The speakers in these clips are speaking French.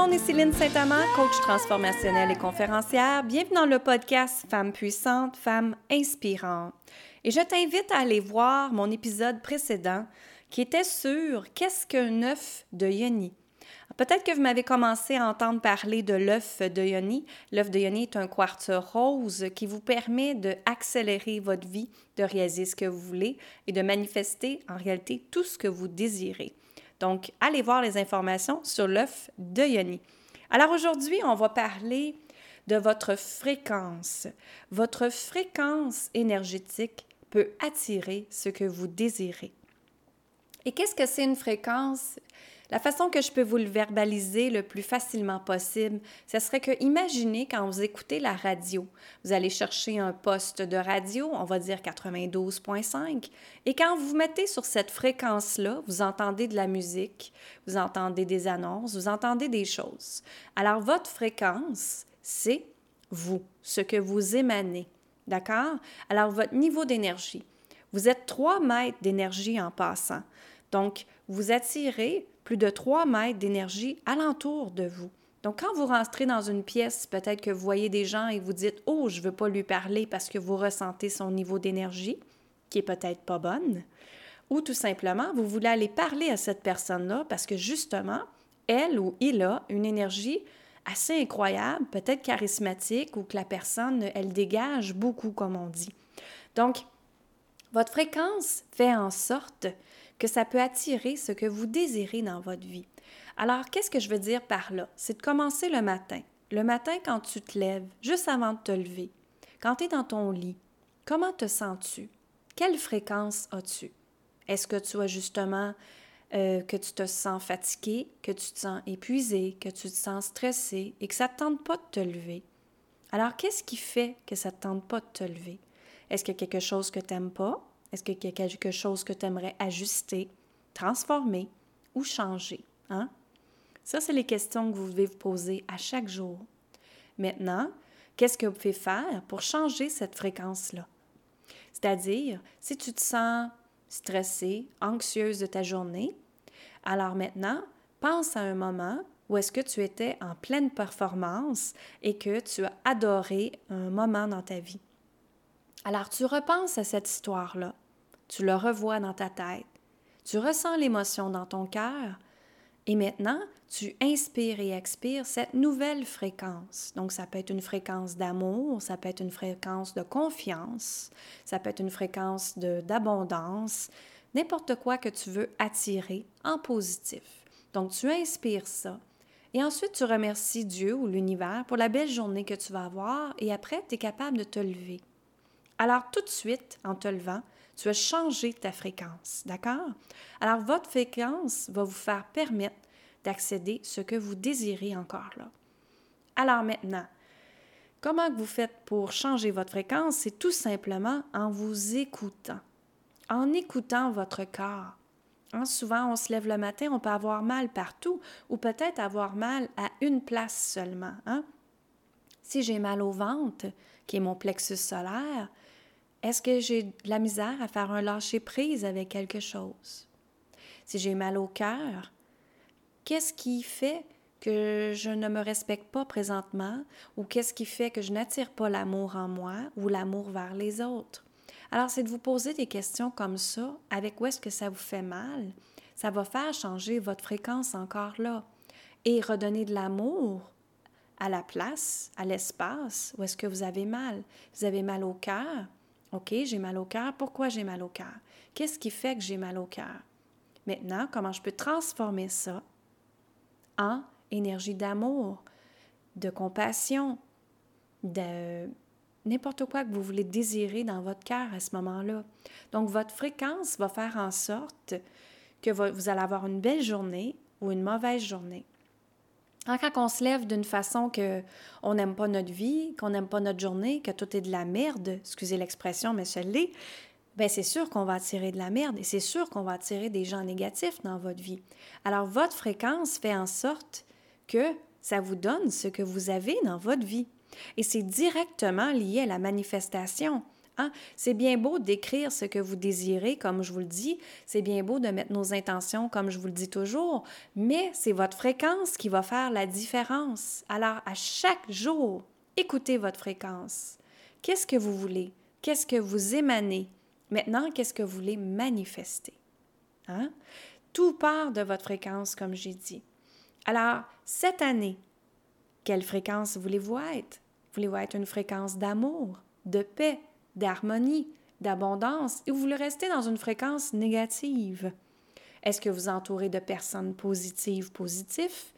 monde, ici Céline Saint-Amand, coach transformationnelle et conférencière. Bienvenue dans le podcast Femmes puissantes, Femmes inspirantes. Et je t'invite à aller voir mon épisode précédent qui était sur Qu'est-ce qu'un œuf de Yoni? Peut-être que vous m'avez commencé à entendre parler de l'œuf de Yoni. L'œuf de Yoni est un quartz rose qui vous permet d'accélérer votre vie, de réaliser ce que vous voulez et de manifester en réalité tout ce que vous désirez. Donc, allez voir les informations sur l'œuf de Yoni. Alors aujourd'hui, on va parler de votre fréquence. Votre fréquence énergétique peut attirer ce que vous désirez. Et qu'est-ce que c'est une fréquence? La façon que je peux vous le verbaliser le plus facilement possible, ce serait que imaginez quand vous écoutez la radio, vous allez chercher un poste de radio, on va dire 92.5, et quand vous vous mettez sur cette fréquence-là, vous entendez de la musique, vous entendez des annonces, vous entendez des choses. Alors votre fréquence, c'est vous, ce que vous émanez. D'accord? Alors votre niveau d'énergie. Vous êtes 3 mètres d'énergie en passant. Donc, vous attirez plus de 3 mètres d'énergie alentour de vous. Donc, quand vous rentrez dans une pièce, peut-être que vous voyez des gens et vous dites Oh, je ne veux pas lui parler parce que vous ressentez son niveau d'énergie, qui est peut-être pas bonne. Ou tout simplement, vous voulez aller parler à cette personne-là parce que justement, elle ou il a une énergie assez incroyable, peut-être charismatique, ou que la personne, elle dégage beaucoup, comme on dit. Donc, votre fréquence fait en sorte que ça peut attirer ce que vous désirez dans votre vie. Alors, qu'est-ce que je veux dire par là? C'est de commencer le matin. Le matin, quand tu te lèves, juste avant de te lever, quand tu es dans ton lit, comment te sens-tu? Quelle fréquence as-tu? Est-ce que tu as justement euh, que tu te sens fatigué, que tu te sens épuisé, que tu te sens stressé et que ça ne te tente pas de te lever? Alors, qu'est-ce qui fait que ça ne te tente pas de te lever? Est-ce qu'il y a quelque chose que tu n'aimes pas? Est-ce qu'il y a quelque chose que tu aimerais ajuster, transformer ou changer? Hein? Ça, c'est les questions que vous devez vous poser à chaque jour. Maintenant, qu'est-ce que vous pouvez faire pour changer cette fréquence-là? C'est-à-dire, si tu te sens stressée, anxieuse de ta journée, alors maintenant, pense à un moment où est-ce que tu étais en pleine performance et que tu as adoré un moment dans ta vie. Alors tu repenses à cette histoire-là, tu le revois dans ta tête, tu ressens l'émotion dans ton cœur et maintenant tu inspires et expires cette nouvelle fréquence. Donc ça peut être une fréquence d'amour, ça peut être une fréquence de confiance, ça peut être une fréquence d'abondance, n'importe quoi que tu veux attirer en positif. Donc tu inspires ça. Et ensuite, tu remercies Dieu ou l'univers pour la belle journée que tu vas avoir et après, tu es capable de te lever. Alors tout de suite, en te levant, tu vas changer ta fréquence, d'accord? Alors votre fréquence va vous faire permettre d'accéder ce que vous désirez encore là. Alors maintenant, comment vous faites pour changer votre fréquence? C'est tout simplement en vous écoutant, en écoutant votre corps. Hein, souvent, on se lève le matin, on peut avoir mal partout ou peut-être avoir mal à une place seulement. Hein? Si j'ai mal au ventre, qui est mon plexus solaire, est-ce que j'ai de la misère à faire un lâcher-prise avec quelque chose? Si j'ai mal au cœur, qu'est-ce qui fait que je ne me respecte pas présentement ou qu'est-ce qui fait que je n'attire pas l'amour en moi ou l'amour vers les autres? Alors, c'est de vous poser des questions comme ça, avec où est-ce que ça vous fait mal? Ça va faire changer votre fréquence encore là et redonner de l'amour à la place, à l'espace où est-ce que vous avez mal. Vous avez mal au cœur, OK, j'ai mal au cœur. Pourquoi j'ai mal au cœur? Qu'est-ce qui fait que j'ai mal au cœur? Maintenant, comment je peux transformer ça en énergie d'amour, de compassion, de n'importe quoi que vous voulez désirer dans votre cœur à ce moment-là? Donc, votre fréquence va faire en sorte que vous allez avoir une belle journée ou une mauvaise journée. Hein, quand on se lève d'une façon que on n'aime pas notre vie, qu'on n'aime pas notre journée, que tout est de la merde, excusez l'expression, mais ce l'est, bien c'est sûr qu'on va attirer de la merde et c'est sûr qu'on va attirer des gens négatifs dans votre vie. Alors votre fréquence fait en sorte que ça vous donne ce que vous avez dans votre vie. Et c'est directement lié à la manifestation. Hein? C'est bien beau d'écrire ce que vous désirez, comme je vous le dis, c'est bien beau de mettre nos intentions, comme je vous le dis toujours, mais c'est votre fréquence qui va faire la différence. Alors, à chaque jour, écoutez votre fréquence. Qu'est-ce que vous voulez? Qu'est-ce que vous émanez? Maintenant, qu'est-ce que vous voulez manifester? Hein? Tout part de votre fréquence, comme j'ai dit. Alors, cette année, quelle fréquence voulez-vous être? Voulez-vous être une fréquence d'amour, de paix, d'harmonie, d'abondance, ou vous voulez rester dans une fréquence négative? Est-ce que vous entourez de personnes positives, positifs?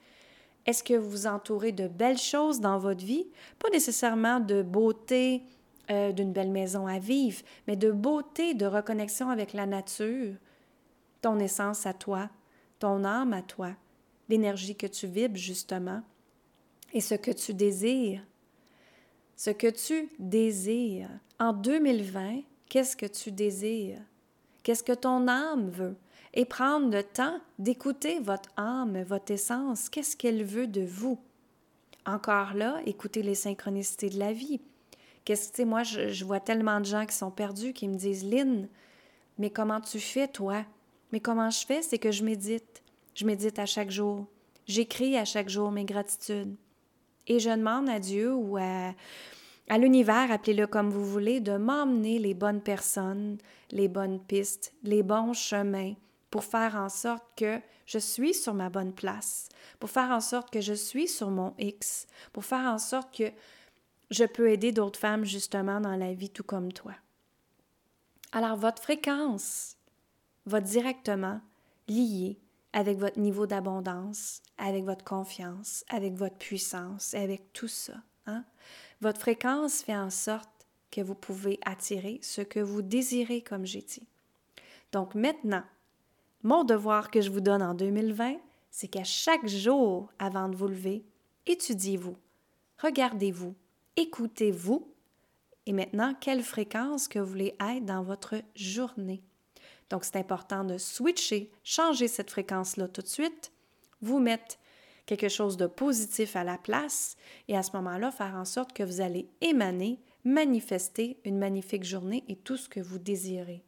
Est-ce que vous vous entourez de belles choses dans votre vie? Pas nécessairement de beauté, euh, d'une belle maison à vivre, mais de beauté, de reconnexion avec la nature, ton essence à toi, ton âme à toi, l'énergie que tu vibres justement et ce que tu désires. Ce que tu désires. En 2020, qu'est-ce que tu désires? Qu'est-ce que ton âme veut? Et prendre le temps d'écouter votre âme, votre essence, qu'est-ce qu'elle veut de vous? Encore là, écoutez les synchronicités de la vie. Qu'est-ce que, moi, je, je, vois tellement de gens qui sont perdus, qui me disent, Lynn, mais comment tu fais, toi? Mais comment je fais, c'est que je médite. Je médite à chaque jour. J'écris à chaque jour mes gratitudes. Et je demande à Dieu ou à, l'univers, appelez-le comme vous voulez, de m'emmener les bonnes personnes, les bonnes pistes, les bons chemins pour faire en sorte que je suis sur ma bonne place, pour faire en sorte que je suis sur mon X, pour faire en sorte que je peux aider d'autres femmes justement dans la vie tout comme toi. Alors votre fréquence va directement lier avec votre niveau d'abondance, avec votre confiance, avec votre puissance, avec tout ça. Hein? Votre fréquence fait en sorte que vous pouvez attirer ce que vous désirez, comme j'ai dit. Donc maintenant, mon devoir que je vous donne en 2020, c'est qu'à chaque jour avant de vous lever, étudiez-vous, regardez-vous, écoutez-vous et maintenant quelle fréquence que vous voulez être dans votre journée? Donc, c'est important de switcher, changer cette fréquence-là tout de suite, vous mettre quelque chose de positif à la place et à ce moment-là, faire en sorte que vous allez émaner, manifester une magnifique journée et tout ce que vous désirez.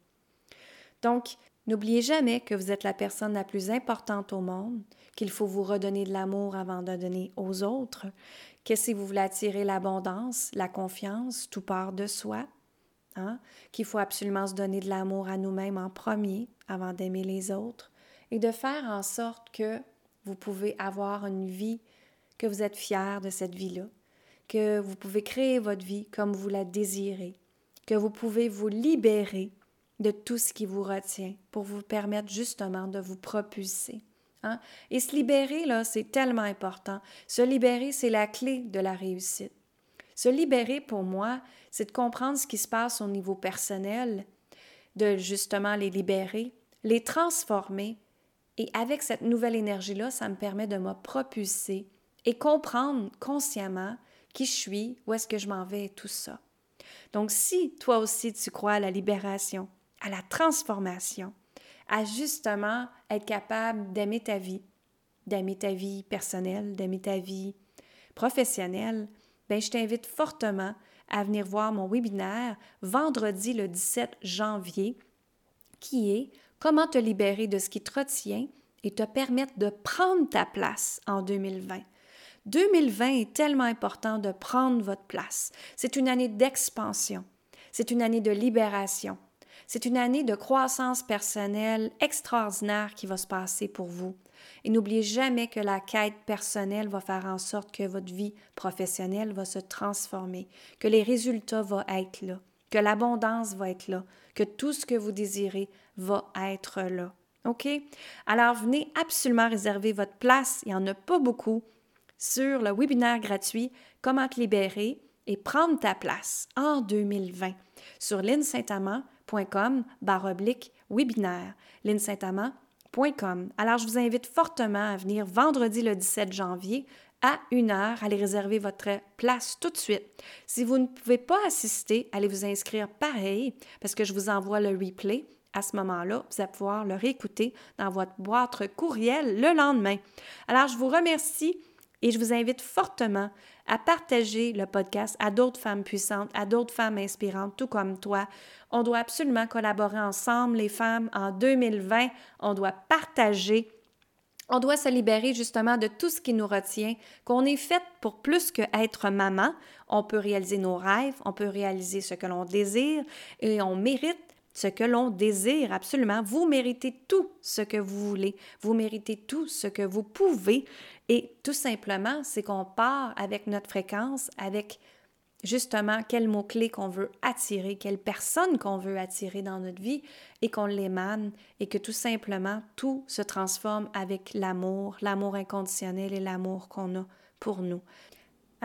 Donc, n'oubliez jamais que vous êtes la personne la plus importante au monde, qu'il faut vous redonner de l'amour avant de donner aux autres, que si vous voulez attirer l'abondance, la confiance, tout part de soi, Hein, qu'il faut absolument se donner de l'amour à nous-mêmes en premier avant d'aimer les autres et de faire en sorte que vous pouvez avoir une vie, que vous êtes fier de cette vie-là, que vous pouvez créer votre vie comme vous la désirez, que vous pouvez vous libérer de tout ce qui vous retient pour vous permettre justement de vous propulser. Hein. Et se libérer, là, c'est tellement important. Se libérer, c'est la clé de la réussite. Se libérer, pour moi, c'est de comprendre ce qui se passe au niveau personnel, de justement les libérer, les transformer. Et avec cette nouvelle énergie-là, ça me permet de me propulser et comprendre consciemment qui je suis, où est-ce que je m'en vais et tout ça. Donc, si toi aussi tu crois à la libération, à la transformation, à justement être capable d'aimer ta vie, d'aimer ta vie personnelle, d'aimer ta vie professionnelle, ben, je t'invite fortement à venir voir mon webinaire vendredi le 17 janvier qui est Comment te libérer de ce qui te retient et te permettre de prendre ta place en 2020. 2020 est tellement important de prendre votre place. C'est une année d'expansion. C'est une année de libération. C'est une année de croissance personnelle extraordinaire qui va se passer pour vous. Et n'oubliez jamais que la quête personnelle va faire en sorte que votre vie professionnelle va se transformer, que les résultats vont être là, que l'abondance va être là, que tout ce que vous désirez va être là. OK? Alors, venez absolument réserver votre place. Il n'y en a pas beaucoup sur le webinaire gratuit Comment te libérer? Et prendre ta place en 2020 sur linsaintamant.com barre oblique webinaire. Alors, je vous invite fortement à venir vendredi le 17 janvier à 1 heure. Allez réserver votre place tout de suite. Si vous ne pouvez pas assister, allez vous inscrire pareil parce que je vous envoie le replay. À ce moment-là, vous allez pouvoir le réécouter dans votre boîte courriel le lendemain. Alors, je vous remercie Et je vous invite fortement à partager le podcast à d'autres femmes puissantes, à d'autres femmes inspirantes, tout comme toi. On doit absolument collaborer ensemble, les femmes, en 2020. On doit partager on doit se libérer justement de tout ce qui nous retient, qu'on est fait pour plus qu'être maman. On peut réaliser nos rêves, on peut réaliser ce que l'on désire et on mérite ce que l'on désire absolument. Vous méritez tout ce que vous voulez. Vous méritez tout ce que vous pouvez. Et tout simplement, c'est qu'on part avec notre fréquence, avec justement quels mots-clés qu'on veut attirer, quelles personnes qu'on veut attirer dans notre vie et qu'on l'émane et que tout simplement tout se transforme avec l'amour, l'amour inconditionnel et l'amour qu'on a pour nous.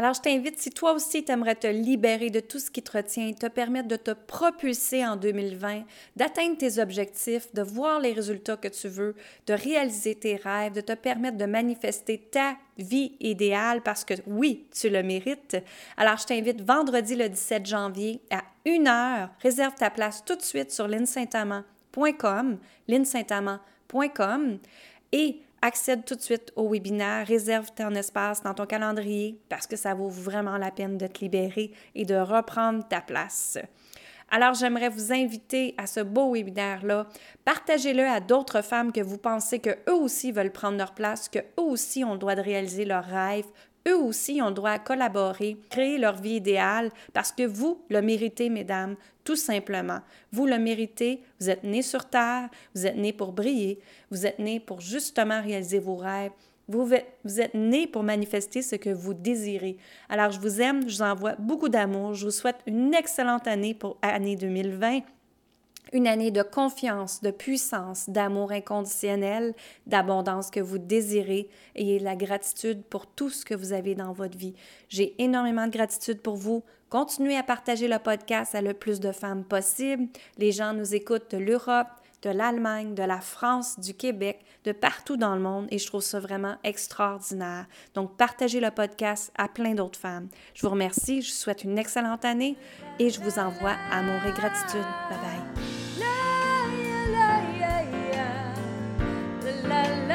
Alors, je t'invite, si toi aussi tu aimerais te libérer de tout ce qui te retient, te permettre de te propulser en 2020, d'atteindre tes objectifs, de voir les résultats que tu veux, de réaliser tes rêves, de te permettre de manifester ta vie idéale parce que oui, tu le mérites. Alors, je t'invite vendredi le 17 janvier à 1 heure. Réserve ta place tout de suite sur linsaintamant.com, linsaintamant.com et accède tout de suite au webinaire, réserve ton espace dans ton calendrier parce que ça vaut vraiment la peine de te libérer et de reprendre ta place. Alors, j'aimerais vous inviter à ce beau webinaire-là. Partagez-le à d'autres femmes que vous pensez qu'eux aussi veulent prendre leur place, qu'eux aussi ont le droit de réaliser leurs rêves, eux aussi ont le droit à collaborer, créer leur vie idéale, parce que vous le méritez, mesdames, tout simplement. Vous le méritez, vous êtes nés sur Terre, vous êtes nés pour briller, vous êtes nés pour justement réaliser vos rêves. Vous êtes, nés pour manifester ce que vous désirez. Alors, je vous aime, je vous envoie beaucoup d'amour, je vous souhaite une excellente année pour l'année 2020 une année de confiance, de puissance, d'amour inconditionnel, d'abondance que vous désirez et la gratitude pour tout ce que vous avez dans votre vie. J'ai énormément de gratitude pour vous. Continuez à partager le podcast à le plus de femmes possible. Les gens nous écoutent de l'Europe, de l'Allemagne, de la France, du Québec, de partout dans le monde et je trouve ça vraiment extraordinaire. Donc, partagez le podcast à plein d'autres femmes. Je vous remercie, je vous souhaite une excellente année et je vous envoie amour et gratitude. Bye bye. la la